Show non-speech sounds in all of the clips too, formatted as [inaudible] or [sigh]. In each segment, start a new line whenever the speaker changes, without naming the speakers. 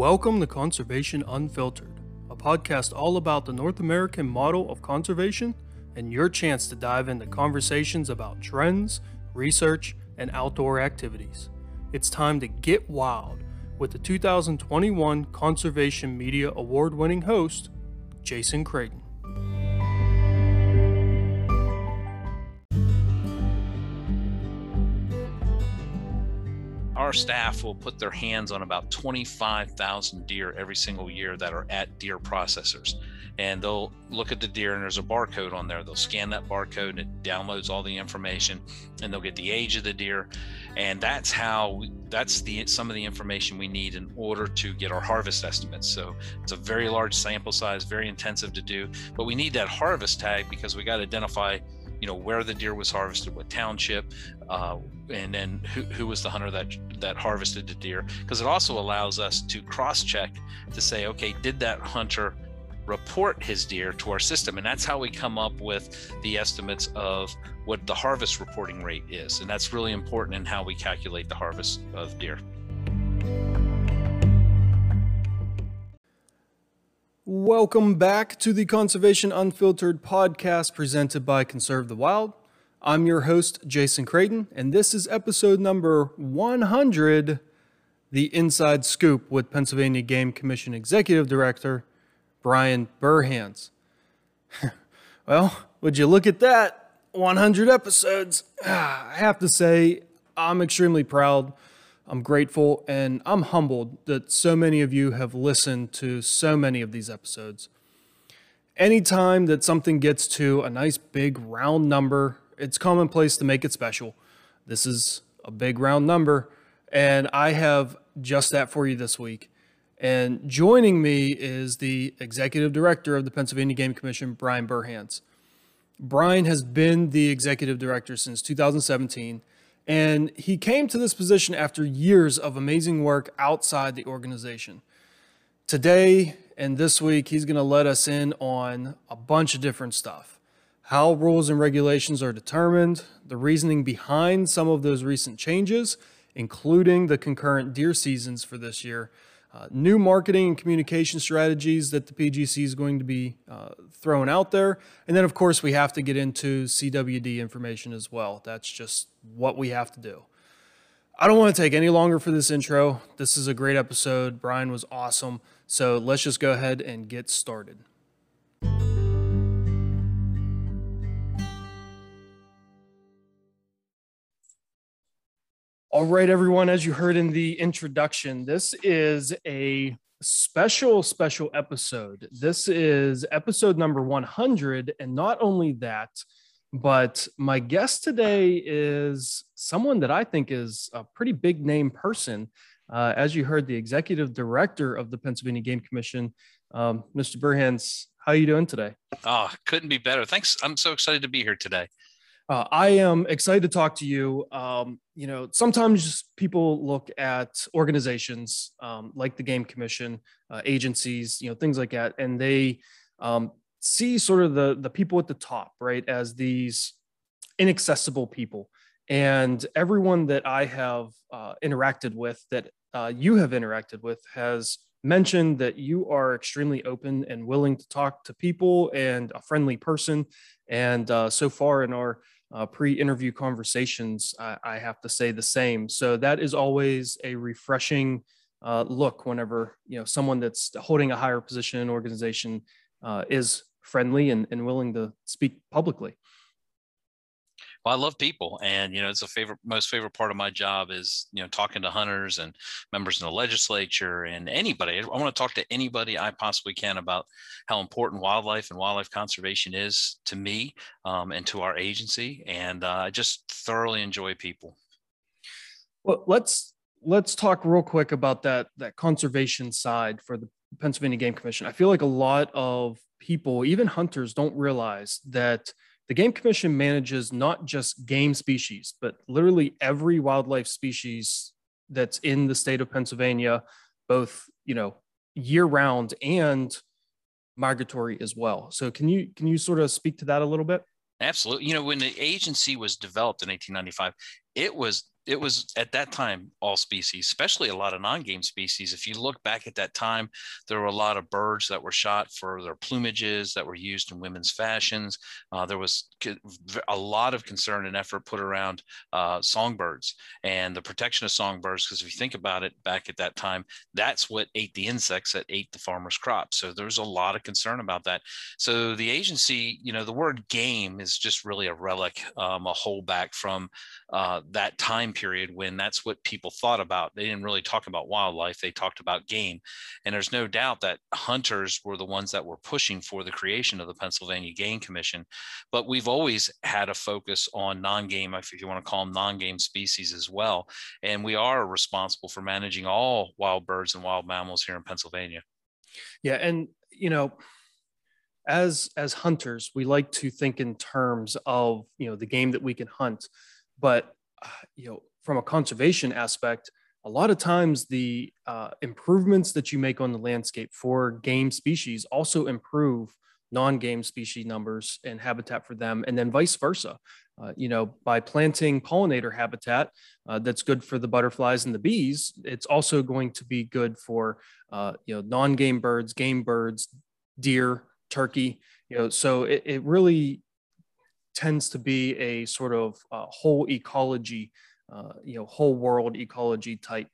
Welcome to Conservation Unfiltered, a podcast all about the North American model of conservation and your chance to dive into conversations about trends, research, and outdoor activities. It's time to get wild with the 2021 Conservation Media Award winning host, Jason Creighton.
Our staff will put their hands on about 25,000 deer every single year that are at deer processors. And they'll look at the deer, and there's a barcode on there. They'll scan that barcode, and it downloads all the information, and they'll get the age of the deer, and that's how we, that's the some of the information we need in order to get our harvest estimates. So it's a very large sample size, very intensive to do, but we need that harvest tag because we got to identify you know where the deer was harvested, what township, uh, and then who, who was the hunter that that harvested the deer. Because it also allows us to cross-check to say, okay, did that hunter report his deer to our system, and that's how we come up with the estimates of what the harvest reporting rate is, and that's really important in how we calculate the harvest of deer.
Welcome back to the Conservation Unfiltered podcast presented by Conserve the Wild. I'm your host, Jason Creighton, and this is episode number 100 The Inside Scoop with Pennsylvania Game Commission Executive Director Bryan Burhans. [laughs] well, would you look at that? 100 episodes. [sighs] I have to say, I'm extremely proud I'm grateful and I'm humbled that so many of you have listened to so many of these episodes. Anytime that something gets to a nice big round number, it's commonplace to make it special. This is a big round number, and I have just that for you this week. And joining me is the executive director of the Pennsylvania Game Commission, Bryan Burhans. Bryan has been the executive director since 2017 and he came to this position after years of amazing work outside the organization. Today and this week, he's going to let us in on a bunch of different stuff how rules and regulations are determined, the reasoning behind some of those recent changes, including the concurrent deer seasons for this year, uh, new marketing and communication strategies that the PGC is going to be uh, throwing out there. And then, of course, we have to get into CWD information as well. That's just what we have to do. I don't want to take any longer for this intro. This is a great episode. Bryan was awesome. So let's just go ahead and get started. All right, everyone, as you heard in the introduction, this is a special, special episode. This is episode number 100. And not only that, but my guest today is someone that I think is a pretty big name person. Uh, as you heard, the executive director of the Pennsylvania Game Commission, um, Mr. Burhans. How are you doing today?
Oh, couldn't be better. Thanks. I'm so excited to be here today.
Uh, I am excited to talk to you. Um, you know, sometimes people look at organizations um, like the Game Commission, uh, agencies, you know, things like that, and they um, see sort of the the people at the top, right, as these inaccessible people. And everyone that I have uh, interacted with, that uh, you have interacted with, has mentioned that you are extremely open and willing to talk to people and a friendly person. And uh, so far in our uh, pre-interview conversations, I, I, have to say the same. So that is always a refreshing uh, look whenever you know someone that's holding a higher position in an organization uh, is friendly and, and willing to speak publicly.
Well, I love people, and you know, it's a favorite, most favorite part of my job is you know talking to hunters and members in the legislature and anybody. I want to talk to anybody I possibly can about how important wildlife and wildlife conservation is to me um, and to our agency, and uh, I just thoroughly enjoy people.
Well, let's let's talk real quick about that that conservation side for the Pennsylvania Game Commission. I feel like a lot of people, even hunters, don't realize that the Game Commission manages not just game species, but literally every wildlife species that's in the state of Pennsylvania, both you know year round and migratory as well. So can you can you sort of speak to that a little bit?
Absolutely. You know, when the agency was developed in 1895, it was it was at that time all species, especially a lot of non-game species. If you look back at that time, there were a lot of birds that were shot for their plumages that were used in women's fashions. Uh, there was a lot of concern and effort put around uh, songbirds and the protection of songbirds. Because if you think about it, back at that time, that's what ate the insects that ate the farmer's crops. So there's a lot of concern about that. So the agency, you know, the word game is just really a relic, um, a holdback from uh, that time period when that's what people thought about. They didn't really talk about wildlife, they talked about game. And there's no doubt that hunters were the ones that were pushing for the creation of the Pennsylvania Game Commission. But we've always had a focus on non game, if you want to call them non game species as well. And we are responsible for managing all wild birds and wild mammals here in Pennsylvania.
Yeah. And, you know, as as hunters we like to think in terms of you know the game that we can hunt but uh, you know from a conservation aspect, a lot of times the uh, improvements that you make on the landscape for game species also improve non-game species numbers and habitat for them, and then vice versa. Uh, you know, by planting pollinator habitat uh, that's good for the butterflies and the bees, it's also going to be good for uh, you know non-game birds, game birds, deer, turkey. You know, so it, it really tends to be a sort of uh, whole ecology uh, you know whole world ecology type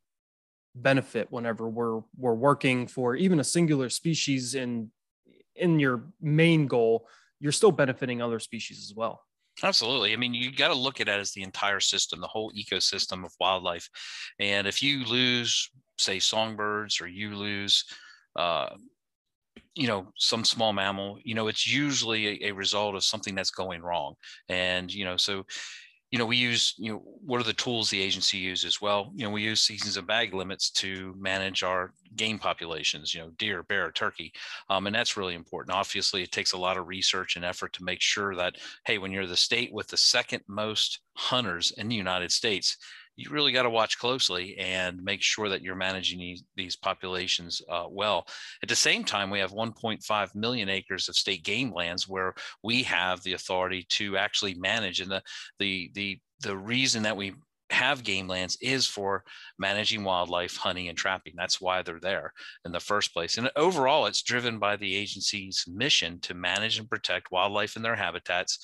benefit whenever we're we're working for even a singular species in in your main goal you're still benefiting other species as well
Absolutely. I mean, you got to look at it as the entire system, the whole ecosystem of wildlife. And if you lose, say, songbirds, or you lose, uh, you know, some small mammal, you know, it's usually a, a result of something that's going wrong. And you know, so you know, we use, you know, what are the tools the agency uses? Well, you know, we use seasons and bag limits to manage our game populations, you know, deer, bear, turkey. Um, and that's really important. Obviously, it takes a lot of research and effort to make sure that, hey, when you're the state with the second most hunters in the United States, you really got to watch closely and make sure that you're managing these, populations uh, well. At the same time, we have 1.5 million acres of state game lands where we have the authority to actually manage. And the the the the reason that we have game lands is for managing wildlife, hunting, and trapping. That's why they're there in the first place. And overall, it's driven by the agency's mission to manage and protect wildlife in their habitats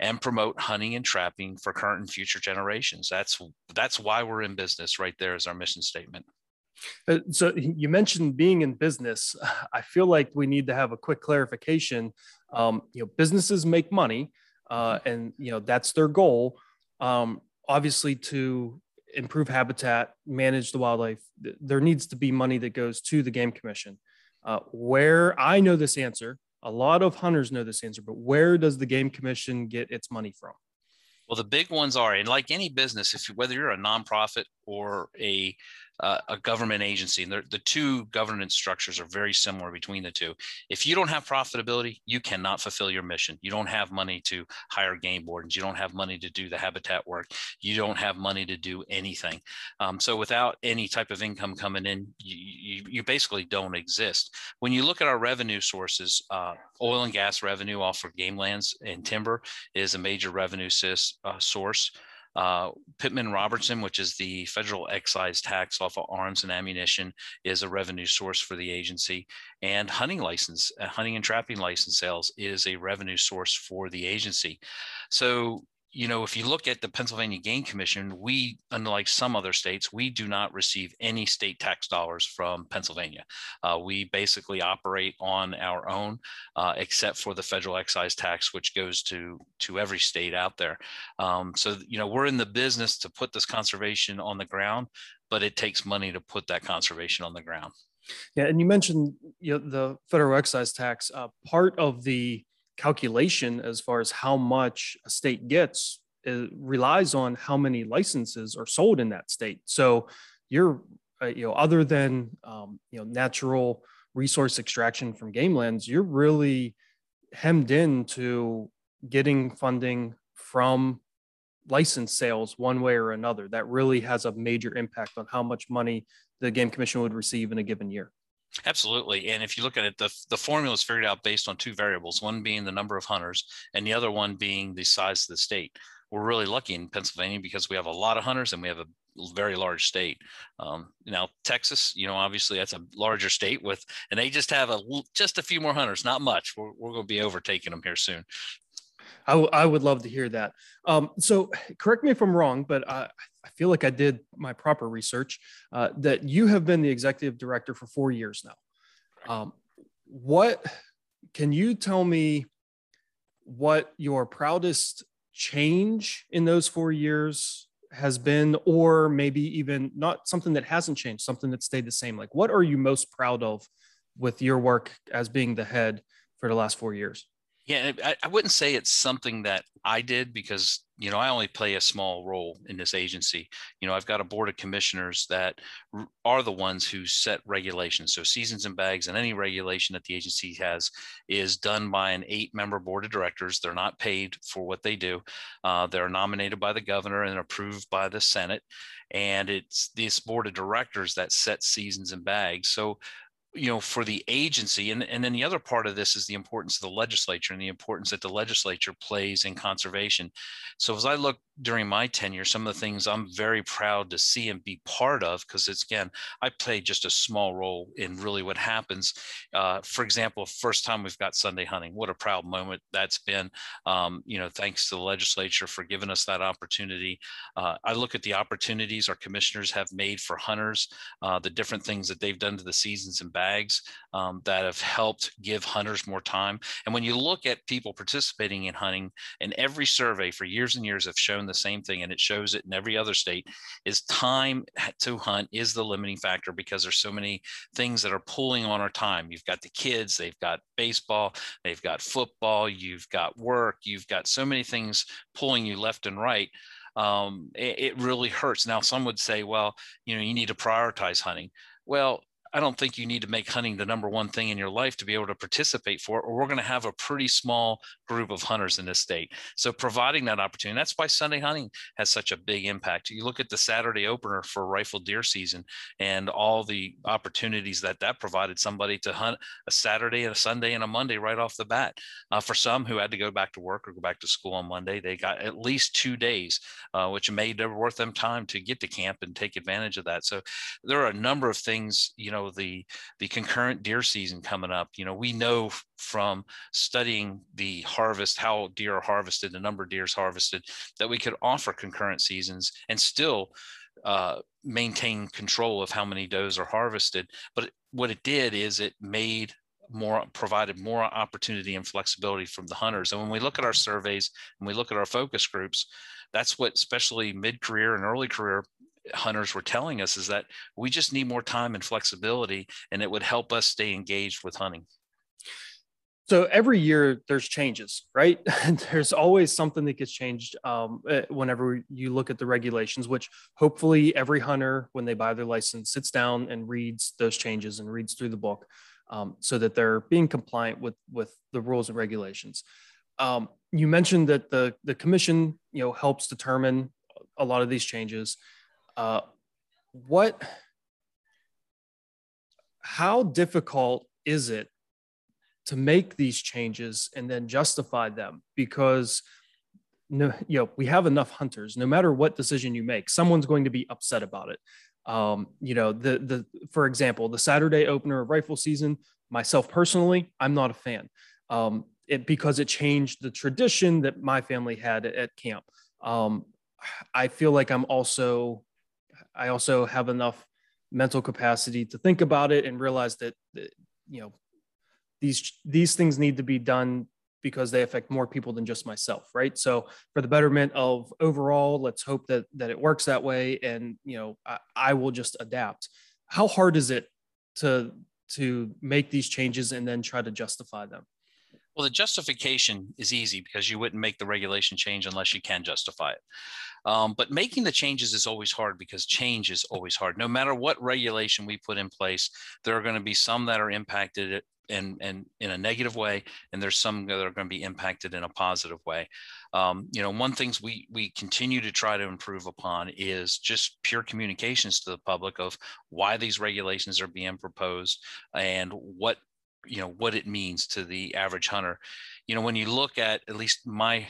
and promote hunting and trapping for current and future generations. That's that's why we're in business. Right there is our mission statement.
Uh, so you mentioned being in business. [sighs] I feel like we need to have a quick clarification. Um, you know, businesses make money, uh, and you know that's their goal. Um, obviously, to improve habitat, manage the wildlife, there needs to be money that goes to the game commission. Uh, where I know this answer, a lot of hunters know this answer, but where does the game commission get its money from?
Well, the big ones are, and like any business, if you, whether you're a nonprofit or a uh, a government agency, and the two governance structures are very similar between the two. If you don't have profitability, you cannot fulfill your mission. You don't have money to hire game wardens. You don't have money to do the habitat work. You don't have money to do anything. Um, so without any type of income coming in, you, you, you, basically don't exist. When you look at our revenue sources, uh, oil and gas revenue off of game lands and timber is a major revenue uh, source. Uh, Pittman Robertson, which is the federal excise tax off of arms and ammunition, is a revenue source for the agency. And hunting license, uh, hunting and trapping license sales is a revenue source for the agency. So you know, if you look at the Pennsylvania Game Commission, we, unlike some other states, we do not receive any state tax dollars from Pennsylvania. Uh, we basically operate on our own, uh, except for the federal excise tax, which goes to to every state out there. Um, so, you know, we're in the business to put this conservation on the ground, but it takes money to put that conservation on the ground.
Yeah, and you mentioned you know, the federal excise tax. Uh, part of the calculation as far as how much a state gets relies on how many licenses are sold in that state. So you're, uh, you know, other than um, you know natural resource extraction from game lands, you're really hemmed in to getting funding from license sales one way or another. That really has a major impact on how much money the game commission would receive in a given year.
Absolutely. And if you look at it, the, the formula is figured out based on two variables, one being the number of hunters and the other one being the size of the state. we're really lucky in Pennsylvania because we have a lot of hunters and we have a very large state. Um, now Texas, you know, obviously that's a larger state with, and they just have a just a few more hunters, not much. We're, we're going to be overtaking them here soon.
I, w- I would love to hear that. Um, so correct me if I'm wrong, but I, I feel like I did my proper research uh, that you have been the executive director for four years now. Um, what can you tell me what your proudest change in those four years has been, or maybe even not something that hasn't changed, something that stayed the same? Like, what are you most proud of with your work as being the head for the last four years?
Yeah, I, I wouldn't say it's something that I did because you know i only play a small role in this agency. You know i've got a board of commissioners that are the ones who set regulations. So seasons and bags and any regulation that the agency has is done by an eight member board of directors. They're not paid for what they do. Uh, they're nominated by the governor and approved by the senate. And it's this board of directors that sets seasons and bags. So you know for the agency and, and then the other part of this is the importance of the legislature and the importance that the legislature plays in conservation. So as i look during my tenure some of the things i'm very proud to see and be part of because it's again i play just a small role in really what happens. Uh, for example first time we've got sunday hunting what a proud moment that's been. Um, you know thanks to the legislature for giving us that opportunity. Uh, i look at the opportunities our commissioners have made for hunters uh, the different things that they've done to the seasons and bags um, that have helped give hunters more time and when you look at people participating in hunting and every survey for years and years have shown the same thing, and it shows it in every other state, is time [laughs] to hunt is the limiting factor because there's so many things that are pulling on our time. You've got the kids, they've got baseball, they've got football, you've got work, you've got so many things pulling you left and right. Um, it, it really hurts. Now, some would say, well, you know, you need to prioritize hunting. Well, I don't think you need to make hunting the number one thing in your life to be able to participate for it, or we're going to have a pretty small group of hunters in this state. So providing that opportunity, that's why Sunday hunting has such a big impact. You look at the Saturday opener for rifle deer season and all the opportunities that that provided somebody to hunt a Saturday and a Sunday and a Monday right off the bat. Uh, for some who had to go back to work or go back to school on Monday, they got at least two days, uh, which made it worth them time to get to camp and take advantage of that. So there are a number of things, you know, the the concurrent deer season coming up you know we know from studying the harvest how deer are harvested the number of deer is harvested that we could offer concurrent seasons and still uh, maintain control of how many does are harvested. But what it did is it made more provided more opportunity and flexibility from the hunters. And when we look at our surveys and we look at our focus groups that's what especially mid-career and early career hunters were telling us is that we just need more time and flexibility and it would help us stay engaged with hunting.
So every year there's changes right? [laughs] There's always something that gets changed um, eh, whenever you look at the regulations which hopefully every hunter when they buy their license sits down and reads those changes and reads through the book um, so that they're being compliant with with the rules and regulations. Um, you mentioned that the the commission you know helps determine a lot of these changes uh, what, how difficult is it to make these changes and then justify them? Because no, you know, we have enough hunters. No matter what decision you make, someone's going to be upset about it. Um, you know, the the for example, the Saturday opener of rifle season. Myself personally, I'm not a fan. Um, it because it changed the tradition that my family had at camp. Um, I feel like I'm also I also have enough mental capacity to think about it and realize that, that you know these these things need to be done because they affect more people than just myself right? So for the betterment of overall let's hope that that it works that way and you know I, I, will just adapt. How hard is it to to make these changes and then try to justify them
well the justification is easy because you wouldn't make the regulation change unless you can justify it um, but making the changes is always hard because change is always hard. No matter what regulation we put in place, there are going to be some that are impacted in, in, in a negative way, and there's some that are going to be impacted in a positive way. Um, you know, one things we we continue to try to improve upon is just pure communications to the public of why these regulations are being proposed and what you know what it means to the average hunter. You know, when you look at at least my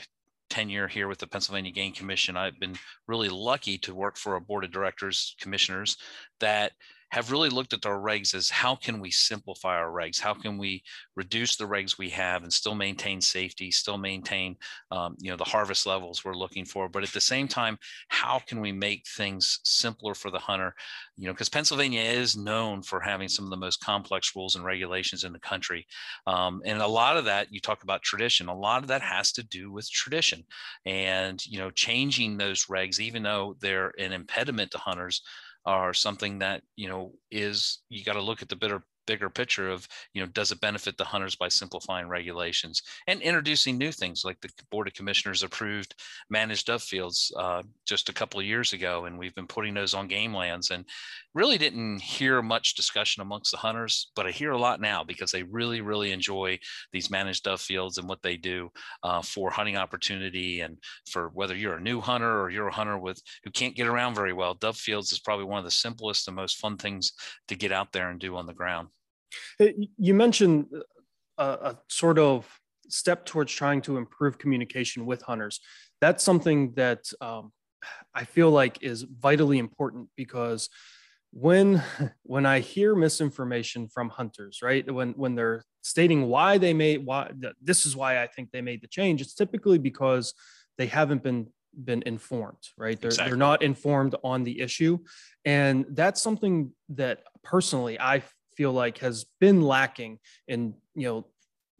tenure here with the Pennsylvania Game Commission, I've been really lucky to work for a board of directors, commissioners that have really looked at our regs as how can we simplify our regs? How can we reduce the regs we have and still maintain safety, still maintain um, you know the harvest levels we're looking for, but at the same time, how can we make things simpler for the hunter? You know, because Pennsylvania is known for having some of the most complex rules and regulations in the country, um, and a lot of that you talk about tradition. A lot of that has to do with tradition, and you know, changing those regs, even though they're an impediment to hunters are something that you know is you got to look at the bigger bigger picture of you know does it benefit the hunters by simplifying regulations and introducing new things like the board of commissioners approved managed dove fields uh, just a couple of years ago and we've been putting those on game lands and really didn't hear much discussion amongst the hunters, but I hear a lot now because they really, really enjoy these managed dove fields and what they do uh, for hunting opportunity and for whether you're a new hunter or you're a hunter with who can't get around very well. Dove fields is probably one of the simplest and most fun things to get out there and do on the ground.
You mentioned a, a sort of step towards trying to improve communication with hunters. That's something that um, I feel like is vitally important because when [laughs] when i hear misinformation from hunters right when when they're stating why they made why this is why i think they made the change it's typically because they haven't been been informed right they're, exactly. they're not informed on the issue and that's something that personally i feel like has been lacking in you know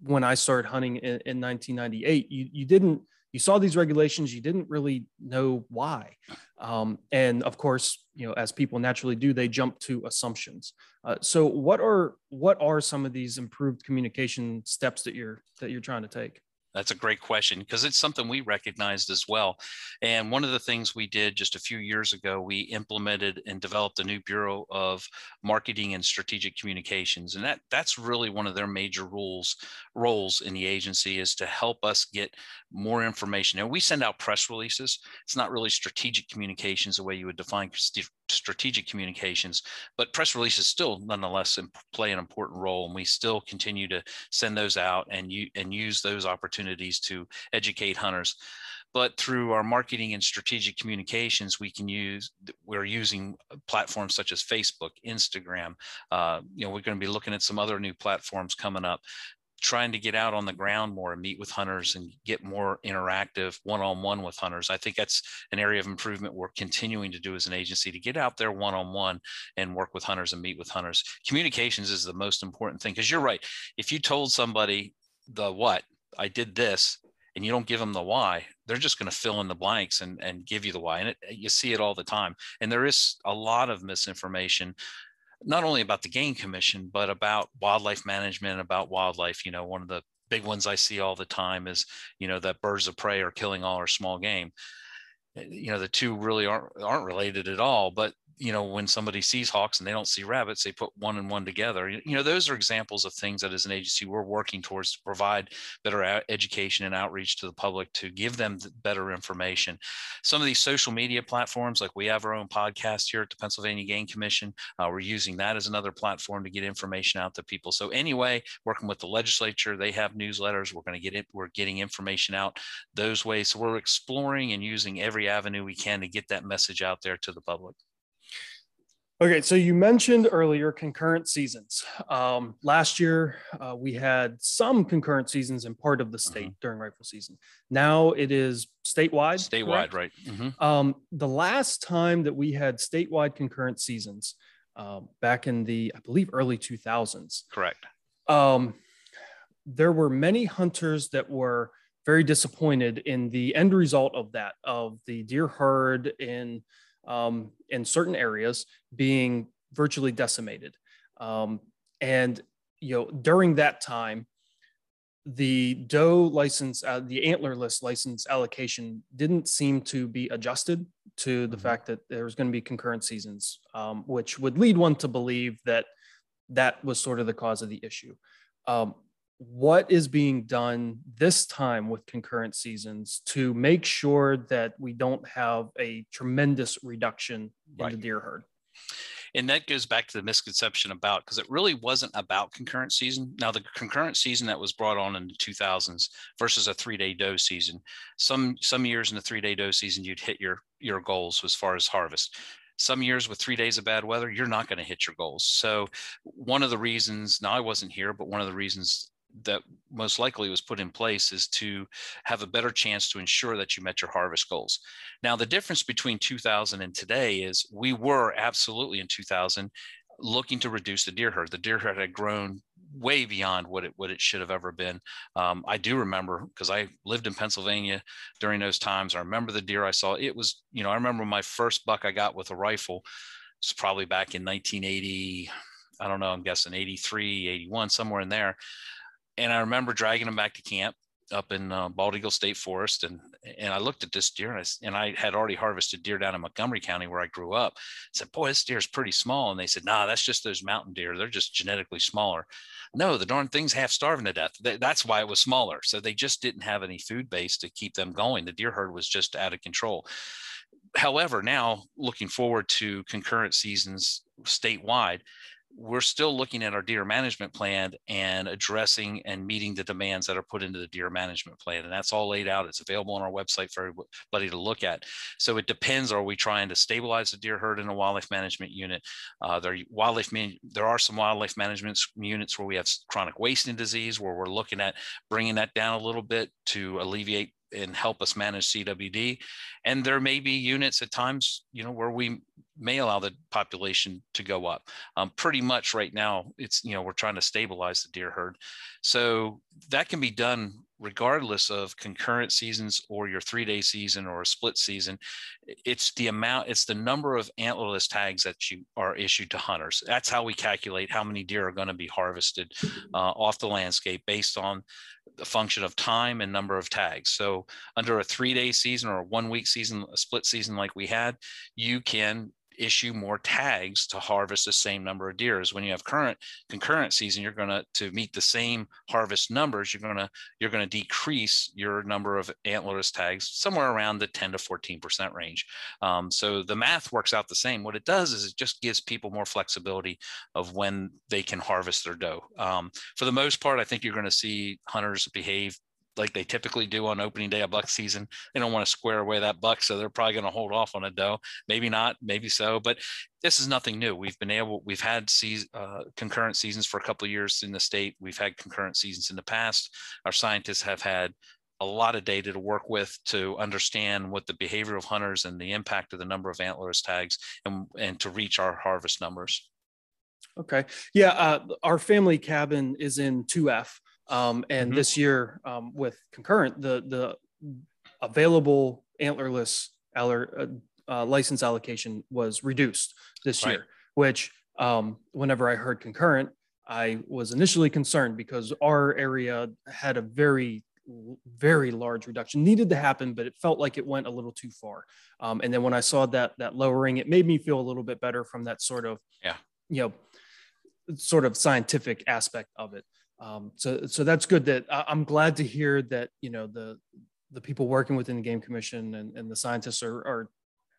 when i started hunting in, in 1998 you you didn't you saw these regulations, you didn't really know why. Um, and of course, you know, as people naturally do, they jump to assumptions. Uh, so what are what are some of these improved communication steps that you're that you're trying to take?
That's a great question because it's something we recognized as well. And one of the things we did just a few years ago, we implemented and developed a new Bureau of Marketing and Strategic Communications. And that that's really one of their major rules roles in the agency is to help us get more information. And we send out press releases. It's not really strategic communications the way you would define strategic communications, but press releases still nonetheless play an important role. And we still continue to send those out and, you, and use those opportunities to educate hunters but through our marketing and strategic communications we can use we're using platforms such as facebook instagram uh, you know we're going to be looking at some other new platforms coming up trying to get out on the ground more and meet with hunters and get more interactive one-on-one with hunters. I think that's an area of improvement we're continuing to do as an agency to get out there one-on-one and work with hunters and meet with hunters. Communications is the most important thing because you're right. If you told somebody the what i did this and you don't give them the why they're just going to fill in the blanks and, and give you the why and it, you see it all the time. And there is a lot of misinformation not only about the game commission but about wildlife management about wildlife you know one of the big ones i see all the time is you know that birds of prey are killing all our small game. Eh, you know the two really aren't aren't related at all but you know when somebody sees hawks and they don't see rabbits they put one and one together. You know those are examples of things that as an agency we're working towards to provide better education and outreach to the public to give them better information. Some of these social media platforms like we have our own podcast here at the pennsylvania game commission uh, we're using that as another platform to get information out to people. So anyway working with the legislature they have newsletters we're going to get it we're getting information out those ways. So we're exploring and using every avenue we can to get that message out there to the public
Okay, so you mentioned earlier concurrent seasons. Um, last year, uh, we had some concurrent seasons in part of the uh-huh. state during rifle season. Now it is statewide.
Statewide, correct? right?
Mm-hmm. Um, the last time that we had statewide concurrent seasons, um, back in the, I believe, early 2000s.
Correct.
Um, there were many hunters that were very disappointed in the end result of that, of the deer herd in um, in certain areas being virtually decimated. Um, and you know, during that time, the doe license, uh, the antlerless license allocation didn't seem to be adjusted to the mm-hmm. fact that there was going to be concurrent seasons, um, which would lead one to believe that that was sort of the cause of the issue. Um, what is being done this time with concurrent seasons to make sure that we don't have a tremendous reduction in the deer herd?
and that goes back to the misconception about because it really wasn't about concurrent season. Now, the concurrent season that was brought on in the 2000s versus a three-day doe season. Some some years in the three-day doe season, you'd hit your your goals as far as harvest. Some years with three days of bad weather, you're not going to hit your goals. So, one of the reasons, now I wasn't here, but one of the reasons that most likely was put in place is to have a better chance to ensure that you met your harvest goals. Now, the difference between 2000 and today is we were absolutely in 2000 looking to reduce the deer herd. The deer herd had grown way beyond what it what it should have ever been. Um, I do remember because I lived in Pennsylvania during those times. I remember the deer I saw. It was, you know, I remember my first buck I got with a rifle. It's probably back in 1980. I don't know. I'm guessing 83, 81, somewhere in there and I remember dragging him back to camp up in uh, Bald Eagle State Forest, and and I looked at this deer, and I, and I, had already harvested deer down in Montgomery County where I grew up. I said, "Boy, this deer is pretty small," and they said, "Nah, that's just those mountain deer. They're just genetically smaller." No, the darn thing's half starving to death. That's why it was smaller. So they just didn't have any food base to keep them going. The deer herd was just out of control. However, now looking forward to concurrent seasons statewide, we're still looking at our deer management plan and addressing and meeting the demands that are put into the deer management plan. And that's all laid out. It's available on our website for everybody to look at. So it depends. Are we trying to stabilize the deer herd in a wildlife management unit? Uh, there, wildlife man, there are some wildlife management units where we have chronic wasting disease, where we're looking at bringing that down a little bit to alleviate and help us manage CWD. And there may be units at times, you know, where we may allow the population to go up. Um, pretty much right now, it's, you know, we're trying to stabilize the deer herd. So that can be done regardless of concurrent seasons or your three day season or a split season. It's the amount, it's the number of antlerless tags that you are issued to hunters. That's how we calculate how many deer are going to be harvested uh, off the landscape based on the function of time and number of tags. So under a three day season or a one week season, a split season like we had, you can issue more tags to harvest the same number of deer as when you have current concurrent season you're going to to meet the same harvest numbers you're going to you're going to decrease your number of antlerless tags somewhere around the 10 to 14 percent range. Um, so the math works out the same. What it does is it just gives people more flexibility of when they can harvest their doe. Um, for the most part i think you're going to see hunters behave like they typically do on opening day of buck season. They don't want to square away that buck, so they're probably going to hold off on a doe. Maybe not, maybe so, but this is nothing new. We've been able, we've had season, uh, concurrent seasons for a couple of years in the state. We've had concurrent seasons in the past. Our scientists have had a lot of data to work with to understand what the behavior of hunters and the impact of the number of antlers tags and, and to reach our harvest numbers.
Okay. Yeah. Uh, our family cabin is in 2F. Um, and mm-hmm. this year, um, with concurrent, the the available antlerless aller, uh, uh, license allocation was reduced this right. year. Which, um, whenever I heard concurrent, I was initially concerned because our area had a very very large reduction needed to happen but it felt like it went a little too far um, and then when i saw that that lowering it made me feel a little bit better from that sort of
yeah
you know sort of scientific aspect of it um, so so that's good that i'm glad to hear that you know the the people working within the game commission and, and the scientists are, are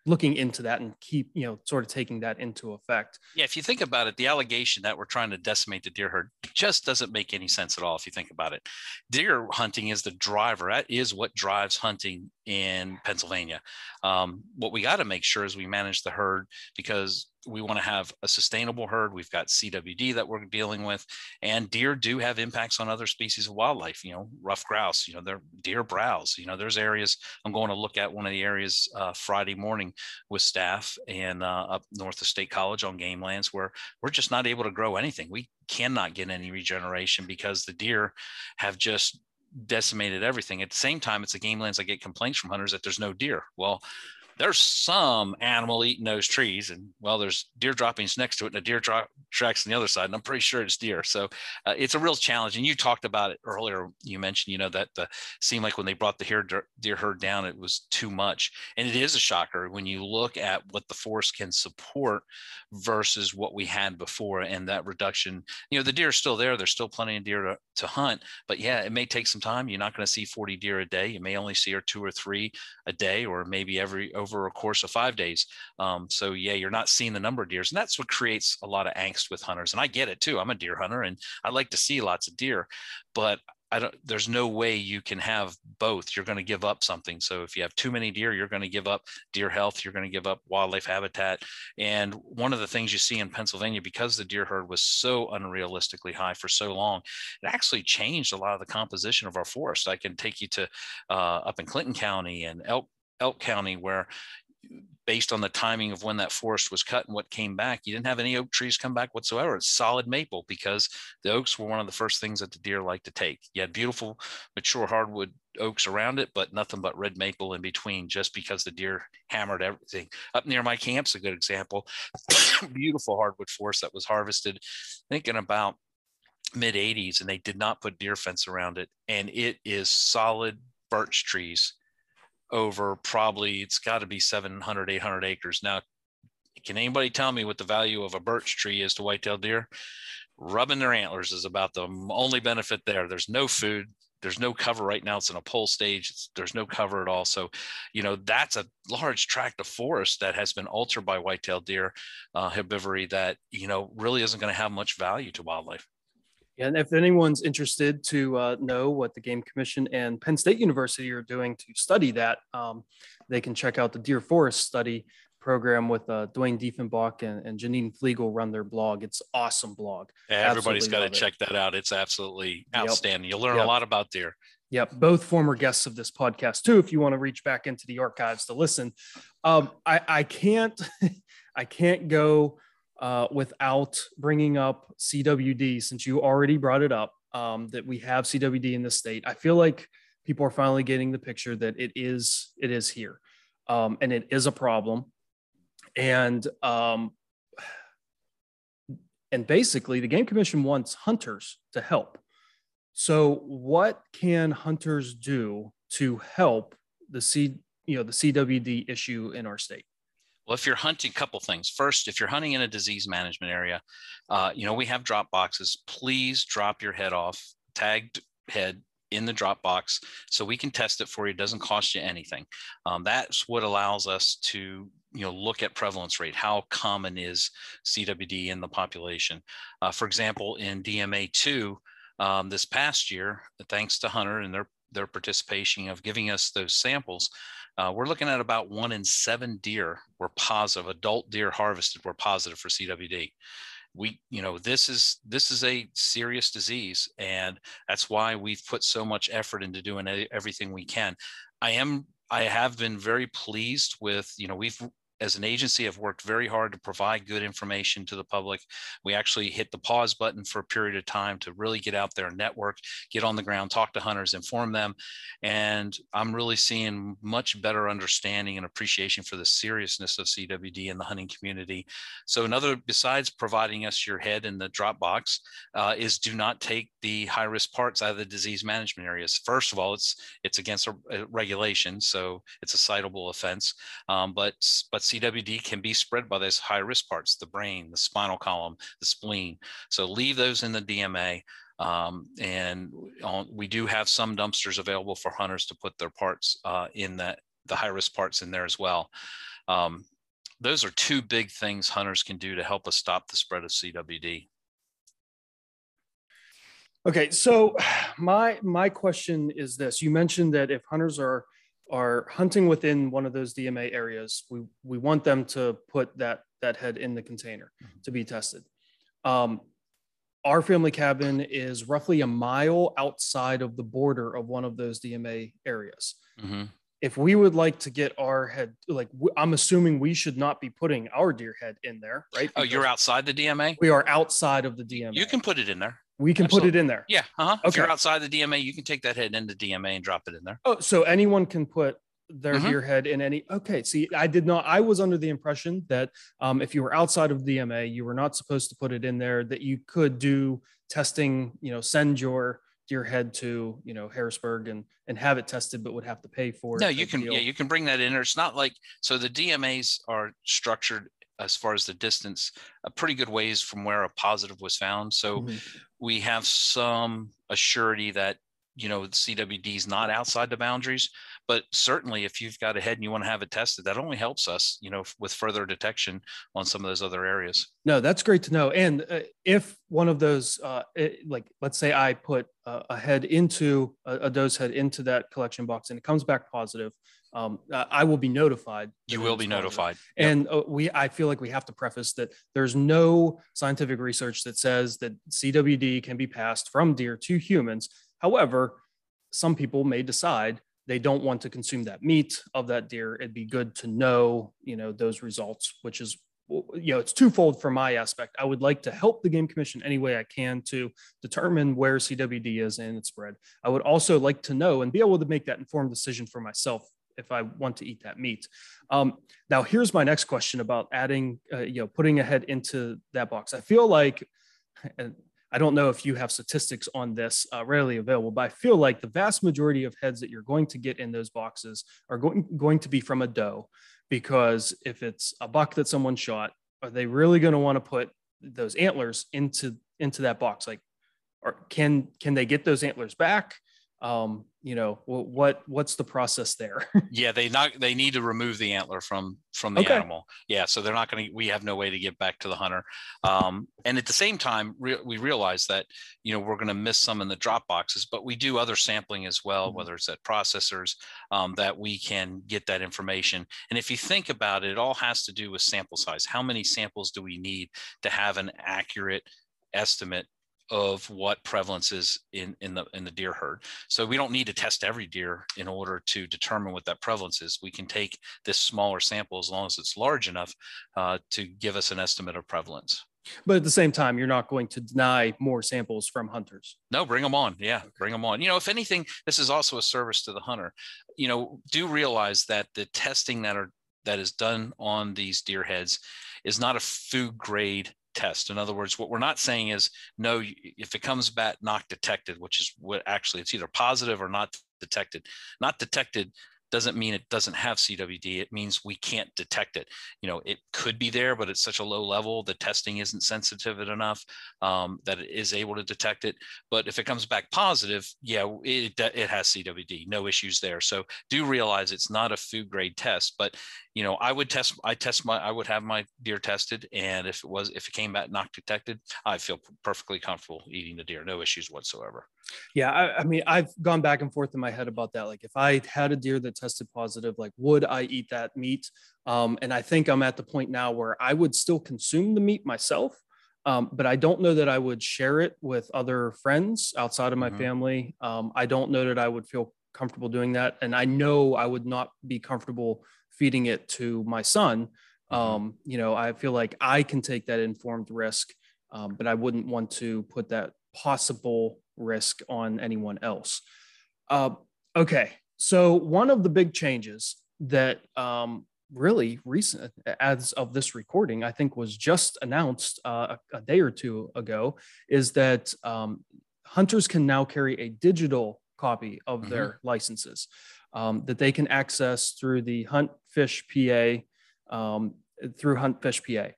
looking into that and keep you know sort of taking that into effect.
Yeah if you think about it the allegation that we're trying to decimate the deer herd just doesn't make any sense at all if you think about it. Deer hunting is the driver. That is what drives hunting in pennsylvania. Um, what we got to make sure is we manage the herd because we want to have a sustainable herd. We've got CWD that we're dealing with, and deer do have impacts on other species of wildlife. You know, ruffed grouse. You know, they're deer browse. You know, there's areas I'm going to look at one of the areas uh, Friday morning with staff and uh, up north of State College on game lands where we're just not able to grow anything. We cannot get any regeneration because the deer have just decimated everything. At the same time, it's the game lands I get complaints from hunters that there's no deer. Well, there's some animal eating those trees and well there's deer droppings next to it and a deer tracks on the other side and i'm pretty sure it's deer. So uh, it's a real challenge and you talked about it earlier you mentioned you know that the seemed like when they brought the deer, deer herd down it was too much. And it is a shocker when you look at what the forest can support versus what we had before and that reduction. You know the deer are still there there's still plenty of deer to, to hunt but yeah it may take some time. You're not going to see 40 deer a day. You may only see or two or three a day or maybe every over a course of five days. Um, so yeah, you're not seeing the number of deers, and that's what creates a lot of angst with hunters. And I get it too. I'm a deer hunter, and I like to see lots of deer, but I don't, there's no way you can have both. You're going to give up something. So if you have too many deer, you're going to give up deer health. You're going to give up wildlife habitat. And one of the things you see in Pennsylvania, because the deer herd was so unrealistically high for so long, it actually changed a lot of the composition of our forest. I can take you to uh, up in Clinton County and Elk Elk County, where based on the timing of when that forest was cut and what came back, you didn't have any oak trees come back whatsoever. It's solid maple because the oaks were one of the first things that the deer like to take. You had beautiful, mature hardwood oaks around it, but nothing but red maple in between, just because the deer hammered everything. Up near my camp's a good example. [coughs] beautiful hardwood forest that was harvested, thinking about mid 80s, and they did not put deer fence around it. And it is solid birch trees over probably it's got to be 700 800 acres. Now can anybody tell me what the value of a birch tree is to whitetail deer? Rubbing their antlers is about the only benefit there. There's no food there's no cover right now. It's in a pole stage. It's, there's no cover at all. So you know that's a large tract of forest that has been altered by whitetail deer uh, herbivory that you know really isn't going to have much value to wildlife
and if anyone's interested to uh, know what the Game Commission and Penn State University are doing to study that, um, they can check out the Deer Forest Study program with uh, Duane Diefenbach and, and Jeannine Fleegle run their blog. It's awesome blog.
Yeah, everybody's got to check that out. It's absolutely outstanding. Yep. You'll learn yep. a lot about deer.
Yep, both former guests of this podcast too. If you want to reach back into the archives to listen, um, I, I can't, [laughs] I can't go uh, without bringing up CWD, since you already brought it up, um, that we have CWD in the state. I feel like people are finally getting the picture that it is it is here, um, and it is a problem. And um, and basically, the Game Commission wants hunters to help. So, what can hunters do to help the C, you know, the CWD issue in our state?
Well, if you're hunting, a couple things. First, if you're hunting in a disease management area, uh, you know we have drop boxes. Please drop your head off, tagged head in the drop box, so we can test it for you. It doesn't cost you anything. Um, that's what allows us to you know look at prevalence rate. How common is CWD in the population? Uh, for example, in DMA two. Um, this past year, thanks to Hunter and their their participation of giving us those samples, uh, we're looking at about one in seven deer were positive, adult deer harvested were positive for CWD. We, you know, this is this is a serious disease, and that's why we've put so much effort into doing everything we can. I am I have been very pleased with, you know, we've as an agency have worked very hard to provide good information to the public. We actually hit the pause button for a period of time to really get out there, network, get on the ground, talk to hunters, inform them. And I'm really seeing much better understanding and appreciation for the seriousness of CWD in the hunting community. So another, besides providing us your head in the Dropbox, uh, is do not take the high risk parts out of the disease management areas. First of all, it's it's against regulation, so it's a citable offense. Um, but but CWD can be spread by those high risk parts, the brain, the spinal column, the spleen. So leave those in the DMA. Um, and on, we do have some dumpsters available for hunters to put their parts uh, in that, the high risk parts in there as well. Um, those are two big things hunters can do to help us stop the spread of CWD.
Okay, so [sighs] my my question is this: You mentioned that if hunters are are hunting within one of those DMA areas, we, we want them to put that, that head in the container mm-hmm. to be tested. Um, our family cabin is roughly a mile outside of the border of one of those DMA areas. Mm-hmm. If we would like to get our head, like I'm assuming we should not be putting our deer head in there, right?
Because oh, you're outside the DMA?
We are outside of the DMA.
You can put it in there.
We can Absolutely. put it in there.
Yeah. Uh-huh. Okay. If you're outside the DMA, you can take that head into DMA and drop it in there.
Oh, so anyone can put their mm-hmm. deer head in any okay see i did not i was under the impression that um, if you were outside of the dma you were not supposed to put it in there that you could do testing you know send your deer head to you know harrisburg and and have it tested but would have to pay for it.
no you can deal. yeah you can bring that in there it's not like so the dmas are structured as far as the distance, a pretty good ways from where a positive was found. So mm-hmm. we have some assurity that you know CWD is not outside the boundaries, but certainly if you've got a head and you want to have it tested, that only helps us, you know, with further detection on some of those other areas.
No, that's great to know. And uh, if one of those, uh, it, like, let's say I put uh, a head into a, a doe's head into that collection box and it comes back positive, um, I will be notified.
You will be notified.
Yep. And uh, we, I feel like we have to preface that there's no scientific research that says that CWD can be passed from deer to humans. However, some people may decide they don't want to consume that meat of that deer. It'd be good to know, you know, those results, which is you know, it's twofold from my aspect. I would like to help the game commission any way I can to determine where CWD is in its spread. I would also like to know and be able to make that informed decision for myself if I want to eat that meat. Um, now, here's my next question about adding, uh, you know, putting a head into that box. I feel like, and I don't know if you have statistics on this uh, readily available, but I feel like the vast majority of heads that you're going to get in those boxes are going, going to be from a doe, because if it's a buck that someone shot, are they really going to want to put those antlers into into that box? Like, or can can they get those antlers back? um, you know what what's the process there? [laughs]
Yeah they not they need to remove the antler from from the okay. animal. Yeah so they're not going to we have no way to get back to the hunter. Um, and at the same time re- we realize that you know we're going to miss some in the drop boxes but we do other sampling as well mm-hmm. whether it's at processors um, that we can get that information. And if you think about it it all has to do with sample size. How many samples do we need to have an accurate estimate of what prevalence is in, in the in the deer herd. So we don't need to test every deer in order to determine what that prevalence is. We can take this smaller sample as long as it's large enough uh, to give us an estimate of prevalence.
But at the same time, you're not going to deny more samples from hunters.
No, bring them on. Yeah, bring them on. You know, if anything, this is also a service to the hunter. You know, do realize that the testing that are that is done on these deer heads is not a food grade test. In other words, what we're not saying is no, if it comes back not detected, which is what actually it's either positive or not detected. Not detected doesn't mean it doesn't have CWD. It means we can't detect it. You know, it could be there, but it's such a low level. The testing isn't sensitive enough um, that it is able to detect it. But if it comes back positive, yeah, it, it has CWD. No issues there. So do realize it's not a food grade test, but you know, I would test, I test my, I would have my deer tested. And if it was, if it came back not detected, I feel perfectly comfortable eating the deer, no issues whatsoever.
Yeah. I, I, mean, I've gone back and forth in my head about that. Like if I had a deer that tested positive, like would I eat that meat? Um, and I think I'm at the point now where I would still consume the meat myself. Um, but I don't know that I would share it with other friends outside of my mm-hmm. family. Um, I don't know that I would feel comfortable doing that. And I know I would not be comfortable feeding it to my son mm-hmm. um, you know i feel like i can take that informed risk um, but i wouldn't want to put that possible risk on anyone else uh, okay so one of the big changes that um, really recent as of this recording i think was just announced uh, a, a, day or two ago is that um, hunters can now carry a digital copy of mm-hmm. their licenses um, that they can access through the Hunt Fish PA, um, through Hunt Fish PA.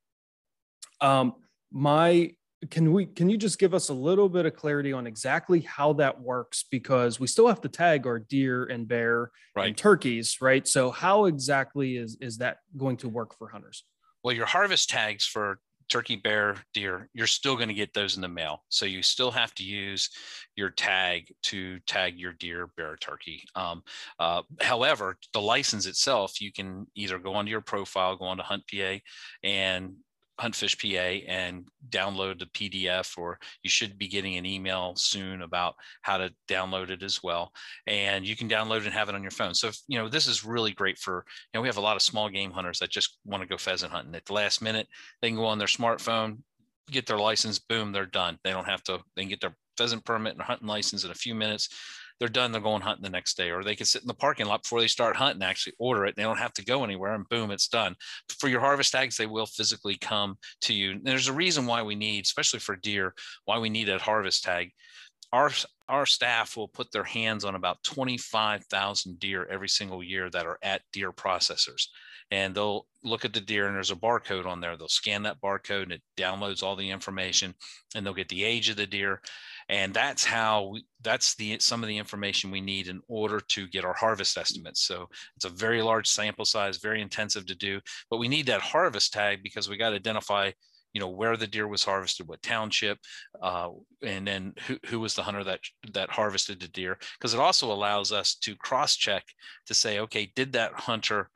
Um, my can we can you just give us a little bit of clarity on exactly how that works because we still have to tag our deer and bear right. and turkeys right so how exactly is is that going to work for hunters
well your harvest tags for turkey, bear, deer, you're still going to get those in the mail. So you still have to use your tag to tag your deer, bear, turkey. Um, uh, however, the license itself, you can either go onto your profile, go onto Hunt PA, and Huntfish PA and download the PDF, or you should be getting an email soon about how to download it as well. And you can download and have it on your phone. So, if, you know, this is really great for, you know, we have a lot of small game hunters that just want to go pheasant hunting. At the last minute, they can go on their smartphone, get their license, boom, they're done. They don't have to, they can get their pheasant permit and hunting license in a few minutes they're done, they're going hunting the next day, or they can sit in the parking lot before they start hunting, actually order it. They don't have to go anywhere and boom, it's done. For your harvest tags, they will physically come to you. And there's a reason why we need, especially for deer, why we need a harvest tag. Our, our staff will put their hands on about 25,000 deer every single year that are at deer processors and they'll look at the deer and there's a barcode on there. They'll scan that barcode and it downloads all the information and they'll get the age of the deer and that's how we, that's the some of the information we need in order to get our harvest estimates. So it's a very large sample size very intensive to do but we need that harvest tag because we got to identify you know where the deer was harvested what township uh, and then who, who was the hunter that that harvested the deer. Because it also allows us to cross check to say okay did that hunter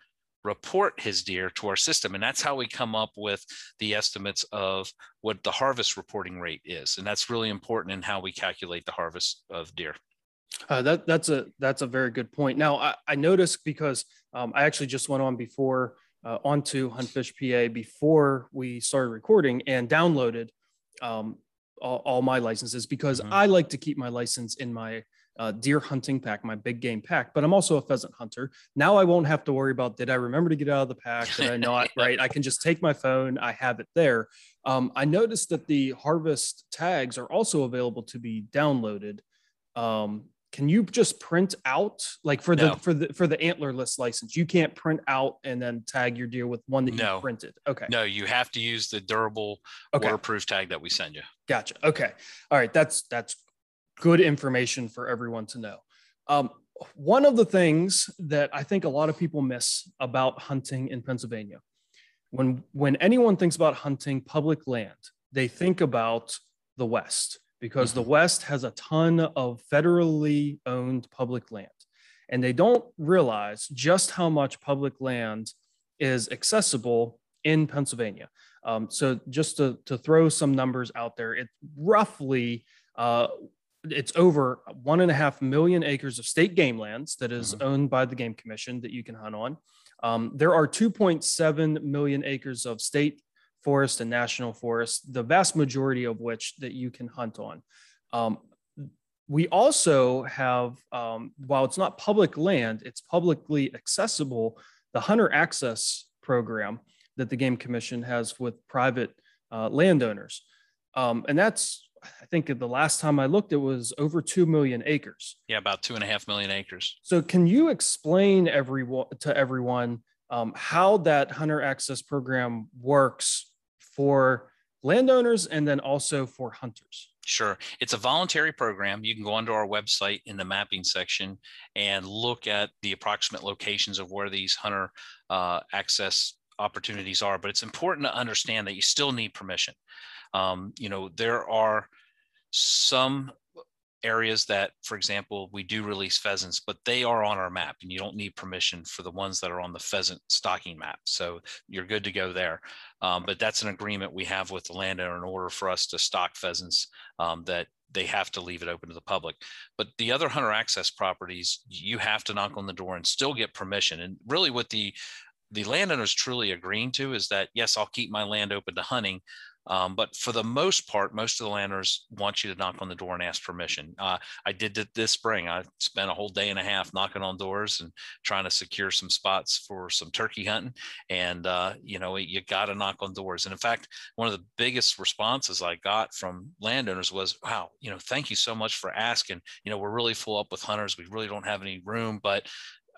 report his deer to our system and that's how we come up with the estimates of what the harvest reporting rate is and that's really important in how we calculate the harvest of deer
uh, that that's a that's a very good point now i, I noticed because um, i actually just went on before uh, onto huntfish pa before we started recording and downloaded um, all, all, my licenses because mm-hmm. i like to keep my license in my uh, deer hunting pack, my big game pack, but I'm also a pheasant hunter. Now I won't have to worry about did I remember to get out of the pack? Did I not? [laughs] right. I can just take my phone, I have it there. Um, I noticed that the harvest tags are also available to be downloaded. Um, can you just print out like for the no. for the for the antlerless license you can't print out and then tag your deer with one that no. you printed okay
no you have to use the durable okay. waterproof tag that we send you
gotcha okay all right that's that's good information for everyone to know. Um, one of the things that I think a lot of people miss about hunting in Pennsylvania, when when anyone thinks about hunting public land, they think about the West because mm-hmm. the West has a ton of federally owned public land, and they don't realize just how much public land is accessible in Pennsylvania. Um, so just to, to throw some numbers out there, it roughly uh, it's over one and a half million acres of state game lands that is mm-hmm. owned by the Game Commission that you can hunt on. Um, there are 2.7 million acres of state forest and national forest, the vast majority of which that you can hunt on. Um, we also have, um, while it's not public land, it's publicly accessible, the Hunter Access Program that the Game Commission has with private uh, landowners. Um, and that's I think the last time I looked, it was over 2 million acres.
Yeah, about two and a half million acres.
So, can you explain everyone to everyone um, how that hunter access program works for landowners and then also for hunters?
Sure. It's a voluntary program. You can go onto our website in the mapping section and look at the approximate locations of where these hunter uh, access opportunities are. But it's important to understand that you still need permission. Um, you know, there are some areas that, for example, we do release pheasants, but they are on our map and you don't need permission for the ones that are on the pheasant stocking map. So you're good to go there. Um, but that's an agreement we have with the landowner in order for us to stock pheasants um, that they have to leave it open to the public. But the other hunter access properties, you have to knock on the door and still get permission. And really what the the landowners truly agreeing to is that yes, I'll keep my land open to hunting, um, but for the most part, most of the landowners want you to knock on the door and ask permission. Uh, I did it this spring. I spent a whole day and a half knocking on doors and trying to secure some spots for some turkey hunting. And, uh, you know, you got to knock on doors. And in fact, one of the biggest responses I got from landowners was, wow, you know, thank you so much for asking. You know, we're really full up with hunters. We really don't have any room, but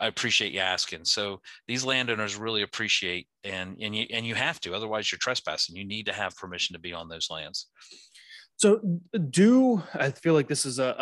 I appreciate you asking. So these landowners really appreciate, and and you and you have to, otherwise you're trespassing. You need to have permission to be on those lands.
So do I feel like this is a,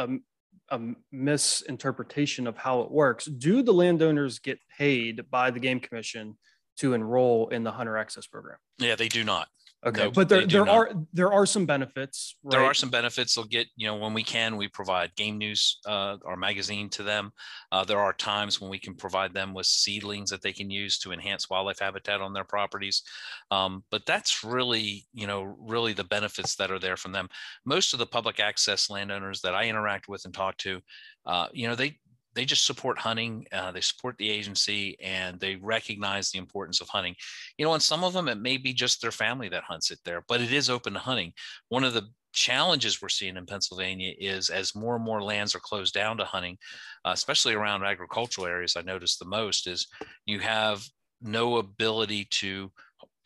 a, a misinterpretation of how it works? Do the landowners get paid by the game commission to enroll in the hunter access program?
Yeah, they do not.
Okay, but there there not. are there are some benefits.
Right? There are some benefits. They'll get you know when we can we provide game news uh, our magazine to them. Uh, there are times when we can provide them with seedlings that they can use to enhance wildlife habitat on their properties. Um, but that's really you know really the benefits that are there from them. Most of the public access landowners that I interact with and talk to, uh, you know they they just support hunting. Uh, they support the agency and they recognize the importance of hunting. You know, and some of them, it may be just their family that hunts it there, but it is open to hunting. One of the challenges we're seeing in Pennsylvania is as more and more lands are closed down to hunting, uh, especially around agricultural areas, I noticed the most is you have no ability to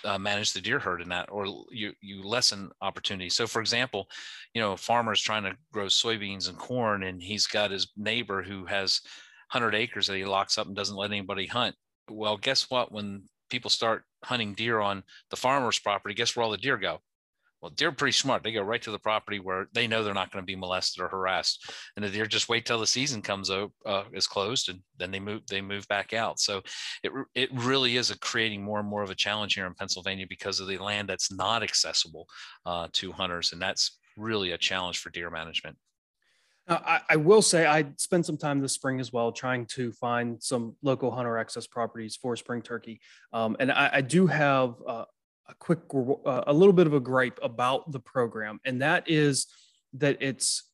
uh, manage the deer herd in that, or you you lessen opportunity. So, for example, you know, a farmer is trying to grow soybeans and corn, and he's got his neighbor who has 100 acres that he locks up and doesn't let anybody hunt. Well, guess what? When people start hunting deer on the farmer's property, guess where all the deer go? Well, deer are pretty smart. They go right to the property where they know they're not going to be molested or harassed, and the deer just wait till the season comes up uh, is closed, and then they move they move back out. So it it really is a creating more and more of a challenge here in Pennsylvania because of the land that's not accessible uh, to hunters, and that's really a challenge for deer management.
I, I, will say I spent some time this spring as well trying to find some local hunter access properties for spring turkey, um, and I, I, do have uh, a quick, uh, a little bit of a gripe about the program, and that is that it's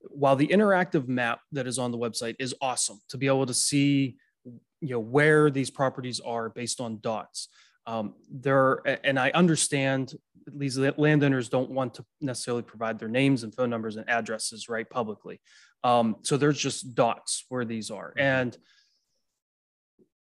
while the interactive map that is on the website is awesome to be able to see, you know, where these properties are based on dots. Um, there, and I understand these landowners don't want to necessarily provide their names and phone numbers and addresses right publicly. Um, so there's just dots where these are, mm-hmm. and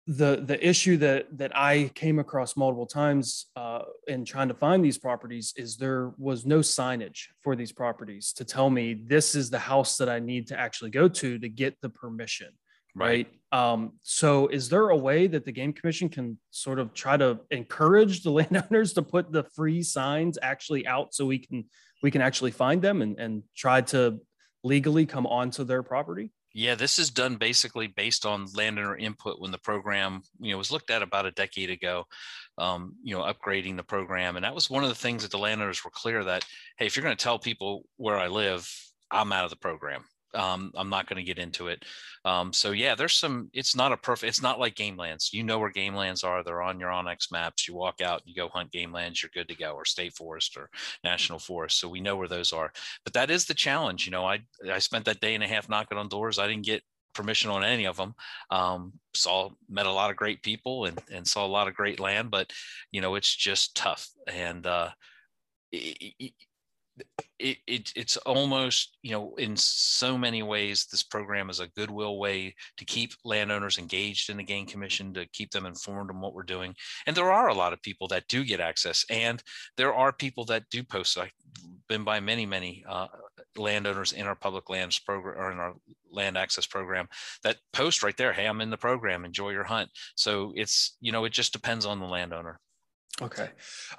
the the issue that that I came across multiple times uh, in trying to find these properties is there was no signage for these properties to tell me this is the house that I need to actually go to to get the permission. Right. right? Um, so, is there a way that the game commission can sort of try to encourage the [laughs] landowners to put the free signs actually out so we can we can actually find them and, and try to legally come onto their property?
Yeah, this is done basically based on landowner input when the program, you know, was looked at about a decade ago. Um, you know, upgrading the program, and that was one of the things that the landowners were clear that, hey, if you're going to tell people where I live, I'm out of the program. Um, I'm not going to get into it. Um, so yeah, there's some. It's not a perfect. It's not like game lands. You know where game lands are. They're on your onX maps. You walk out, you go hunt game lands. You're good to go, or state forest or national forest. So we know where those are. But that is the challenge. You know, I I spent that day and a half knocking on doors. I didn't get permission on any of them. Um, saw met a lot of great people and and saw a lot of great land. But you know, it's just tough and. Uh, it, it, it, it's almost you know in so many ways this program is a goodwill way to keep landowners engaged in the game commission to keep them informed on what we're doing. And there are a lot of people that do get access and there are people that do post. I've been by many many uh, landowners in our public lands program or in our land access program that post right there hey i'm in the program enjoy your hunt. So it's you know it just depends on the landowner.
Okay.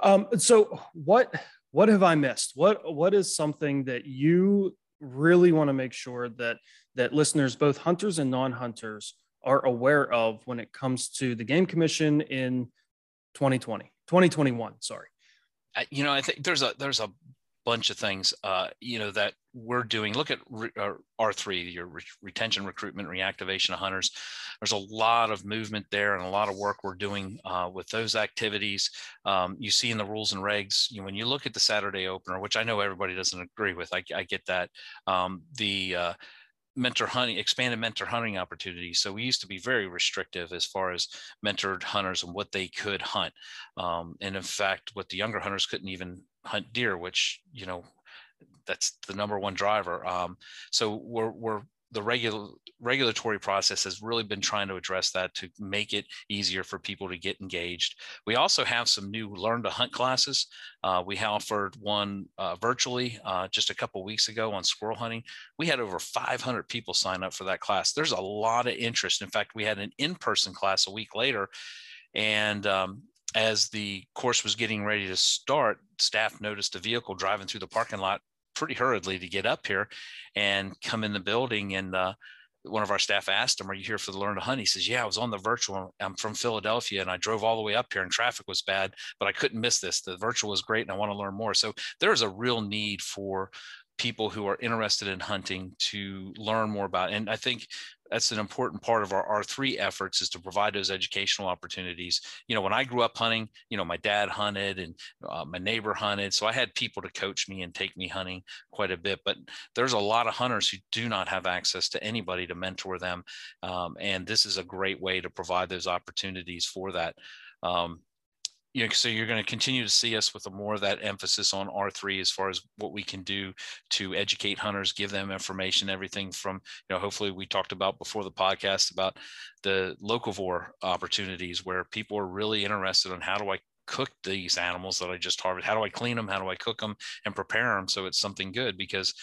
Um, so what what have I missed? What what is something that you really want to make sure that that listeners, both hunters and non-hunters, are aware of when it comes to the game commission in 2020, 2021, sorry.
You know, I think there's a there's a bunch of things, uh, you know, that we're doing. Look at uh, R3, your re- retention, recruitment, reactivation of hunters. There's a lot of movement there and a lot of work we're doing uh, with those activities. Um, you see in the rules and regs, you know, when you look at the Saturday opener, which I know everybody doesn't agree with, I, I get that. Um, the uh, mentor hunting expanded mentor hunting opportunities. So we used to be very restrictive as far as mentored hunters and what they could hunt. Um, and in fact what the younger hunters couldn't even hunt deer which you know that's the number one driver. Um, so we're, we're the regular regulatory process has really been trying to address that to make it easier for people to get engaged. We also have some new learn to hunt classes. Uh, we offered one uh, virtually uh, just a couple weeks ago on squirrel hunting. We had over 500 people sign up for that class. There's a lot of interest. In fact, we had an in-person class a week later, and um, as the course was getting ready to start, staff noticed a vehicle driving through the parking lot pretty hurriedly to get up here and come in the building. And uh, one of our staff asked him, Are you here for the Learn to Hunt? He says, Yeah, I was on the virtual. I'm from Philadelphia and I drove all the way up here and traffic was bad, but I couldn't miss this. The virtual was great and I want to learn more. So there is a real need for people who are interested in hunting to learn more about and i think that's an important part of our r3 efforts is to provide those educational opportunities. You know when i grew up hunting you know my dad hunted and uh, my neighbor hunted so i had people to coach me and take me hunting quite a bit but there's a lot of hunters who do not have access to anybody to mentor them um, and this is a great way to provide those opportunities for that. Um, you know, so you're going to continue to see us with a more of that emphasis on R3 as far as what we can do to educate hunters, give them information, everything from, you know, hopefully we talked about before the podcast about the locavore opportunities where people are really interested in how do I cook these animals that I just harvested? How do I clean them? How do I cook them and prepare them so it's something good? Because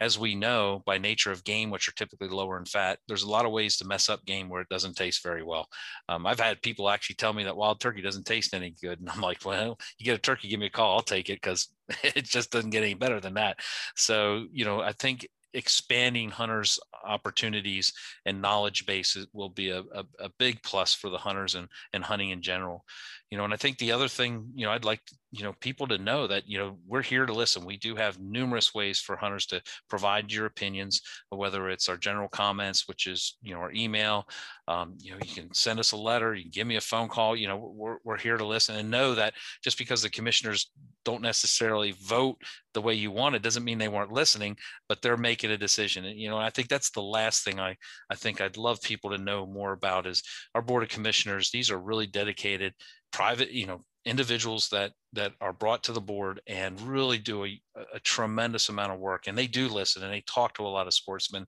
as we know, by nature of game, which are typically lower in fat, there's a lot of ways to mess up game where it doesn't taste very well. Um, I've had people actually tell me that wild turkey doesn't taste any good. And I'm like, well, you get a turkey, give me a call. I'll take it because [laughs] it just doesn't get any better than that. So, you know, I think expanding hunters opportunities and knowledge bases will be a, a, a, big plus for the hunters and, and hunting in general. You know and i think the other thing you know i'd like you know people to know that you know we're here to listen. We do have numerous ways for hunters to provide your opinions whether it's our general comments which is you know our email um, you know you can send us a letter you can give me a phone call you know we're, we're here to listen and know that just because the commissioners don't necessarily vote the way you want it doesn't mean they weren't listening but they're making a decision. And you know i think that's the last thing i i think i'd love people to know more about is our board of commissioners. These are really dedicated private you know individuals that that are brought to the board and really do a, a, tremendous amount of work and they do listen and they talk to a lot of sportsmen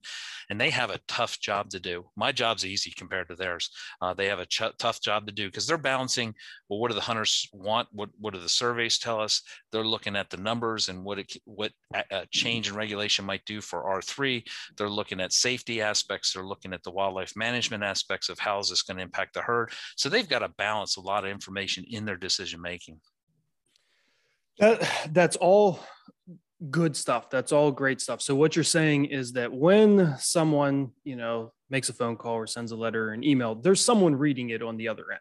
and they have a tough job to do. My job's easy compared to theirs. Uh, they have a ch- tough job to do because they're balancing well what do the hunters want? What what do the surveys tell us? They're looking at the numbers and what it what a change in regulation might do for r3 they're looking at safety aspects. They're looking at the wildlife management aspects of how is this going to impact the herd. So they've got to balance a lot of information in their decision making
that, that's all good stuff. That's all great stuff. So what you're saying is that when someone, you know, makes a phone call or sends a letter or an email, there's someone reading it on the other end.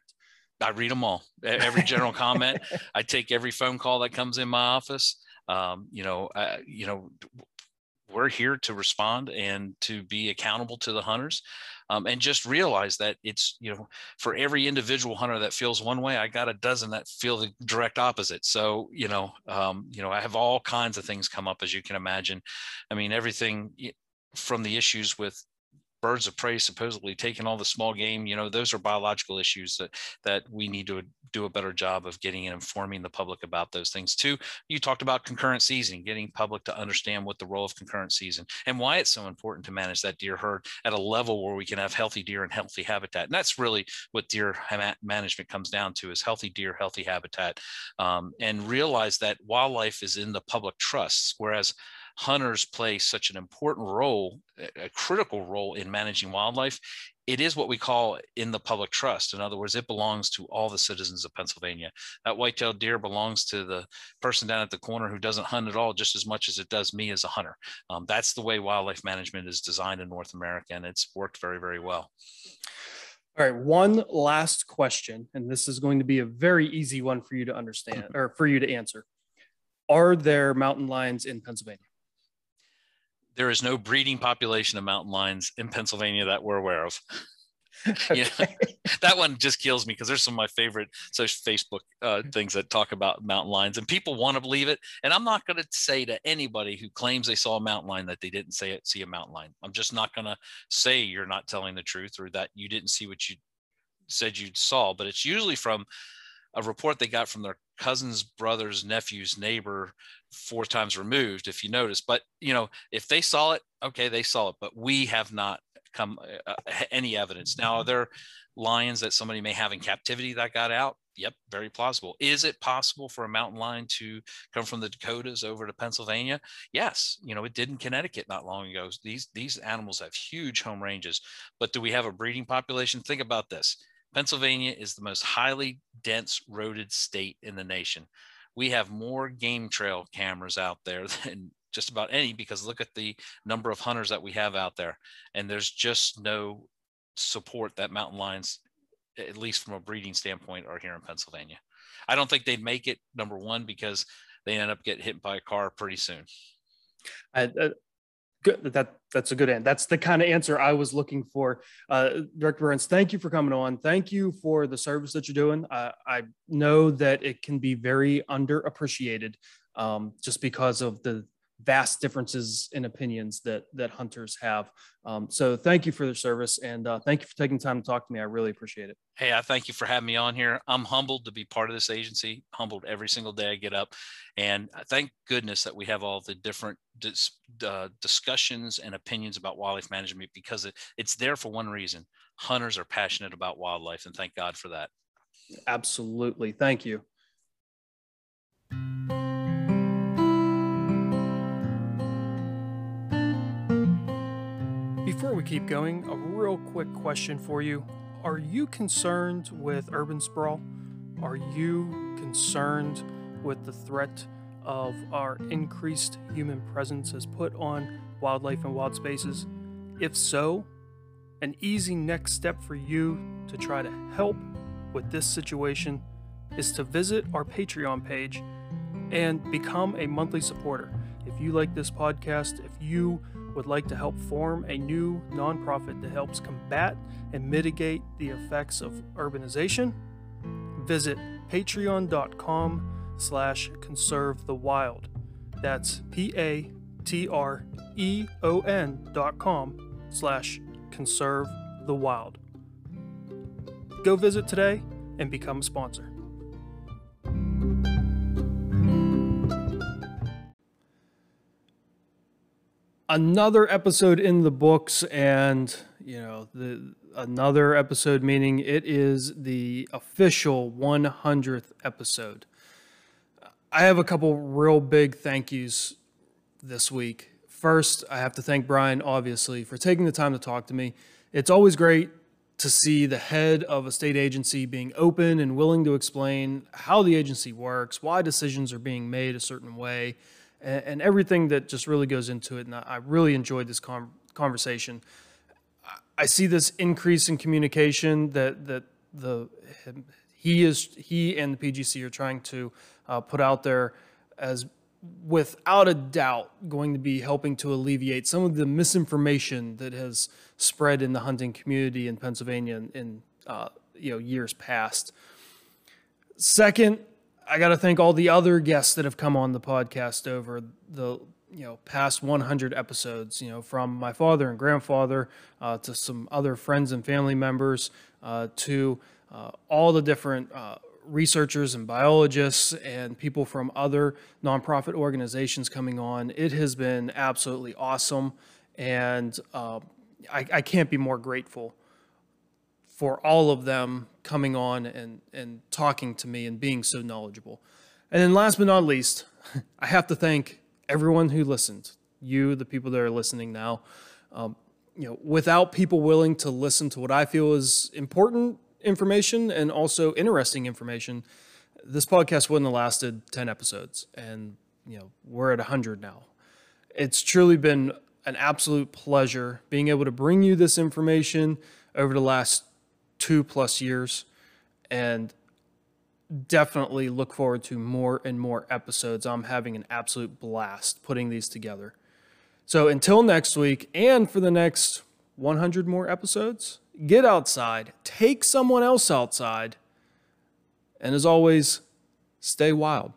I read them all. Every general [laughs] comment. I take every phone call that comes in my office. Um, you know, uh, you know, we're here to respond and to be accountable to the hunters um, and just realize that it's you know for every individual hunter that feels one way i got a dozen that feel the direct opposite. So you know um, you know i have all kinds of things come up as you can imagine. I mean everything from the issues with birds of prey supposedly taking all the small game you know those are biological issues that that we need to do a better job of getting and informing the public about those things too. You talked about concurrent season getting public to understand what the role of concurrent season and why it's so important to manage that deer herd at a level where we can have healthy deer and healthy habitat. And that's really what deer management comes down to is healthy deer healthy habitat um, and realize that wildlife is in the public trusts whereas hunters play such an important role, a critical role in managing wildlife, it is what we call in the public trust. In other words, it belongs to all the citizens of Pennsylvania. That white-tailed deer belongs to the person down at the corner who doesn't hunt at all, just as much as it does me as a hunter. Um, that's the way wildlife management is designed in North America, and it's worked very, very well.
All right, one last question, and this is going to be a very easy one for you to understand or for you to answer. Are there mountain lions in Pennsylvania?
There is no breeding population of mountain lions in Pennsylvania that we're aware of. [laughs] okay. yeah, [laughs] that one just kills me because there's some of my favorite social Facebook uh, [laughs] things that talk about mountain lions, and people want to believe it. And I'm not going to say to anybody who claims they saw a mountain lion that they didn't say it, see a mountain lion. I'm just not going to say you're not telling the truth or that you didn't see what you said you saw. But it's usually from a report they got from their cousin's brother's nephew's neighbor four times removed if you notice. But you know if they saw it okay they saw it but we have not come uh, uh any evidence. Now are there lions that somebody may have in captivity that got out? Yep very plausible. Is it possible for a mountain lion to come from the dakotas over to pennsylvania? Yes you know it did in connecticut not long ago. These these animals have huge home ranges. But do we have a breeding population? Think about this Pennsylvania is the most highly dense roaded state in the nation. We have more game trail cameras out there [laughs] than just about any because look at the number of hunters that we have out there. And there's just no support that mountain lions, at least from a breeding standpoint, are here in Pennsylvania. I don't think they'd make it, number one, because they end up getting hit by a car pretty soon.
I, uh, good that that's a good end. That's the kind of answer i was looking for. Uh, director Burhans thank you for coming on. Thank you for the service that you're doing. Uh, i know that it can be very underappreciated um, just because of the vast differences in opinions that that hunters have. Um, so thank you for the service and uh, thank you for taking time to talk to me. I really appreciate it.
Hey, I thank you for having me on here. I'm humbled to be part of this agency. Humbled every single day I get up, and thank goodness that we have all the different dis, uh, discussions and opinions about wildlife management because it, it's there for one reason. Hunters are passionate about wildlife, and thank God for that.
Absolutely, thank you. Before we keep going, a real quick question for you. Are you concerned with urban sprawl? Are you concerned with the threat of our increased human presence has put on wildlife and wild spaces? If so, an easy next step for you to try to help with this situation is to visit our Patreon page and become a monthly supporter. If you like this podcast, if you would like to help form a new nonprofit that helps combat and mitigate the effects of urbanization, visit patreon.com slash conserve the wild. That's P-A-T-R-E-O-N dot com slash conserve the wild. Go visit today and become a sponsor. Another episode in the books, and you know the another episode meaning it is the official 100th episode. I have a couple real big thank yous this week. First, I have to thank Bryan, obviously, for taking the time to talk to me. It's always great to see the head of a state agency being open and willing to explain how the agency works, why decisions are being made a certain way, and, and everything that just really goes into it. And I, I really enjoyed this com- conversation. I see this increase in communication that that the he is he and the PGC are trying to uh, put out there as without a doubt going to be helping to alleviate some of the misinformation that has spread in the hunting community in Pennsylvania in, in uh, you know years past. Second, I got to thank all the other guests that have come on the podcast over the you know past 100 episodes. You know, from my father and grandfather uh, to some other friends and family members uh, to uh, all the different uh, researchers and biologists and people from other nonprofit organizations coming on. It has been absolutely awesome, and uh, I, I, can't be more grateful for all of them coming on and, and talking to me and being so knowledgeable. And then, last but not least, [laughs] I have to thank everyone who listened. You, the people that are listening now. Um, you know, without people willing to listen to what I feel is important information and also interesting information, this podcast wouldn't have lasted 10 episodes. And, you know, we're at 100 now. It's truly been an absolute pleasure being able to bring you this information over the last two plus years. And definitely look forward to more and more episodes. I'm having an absolute blast putting these together. So until next week, and for the next 100 more episodes, get outside, take someone else outside, and as always, stay wild.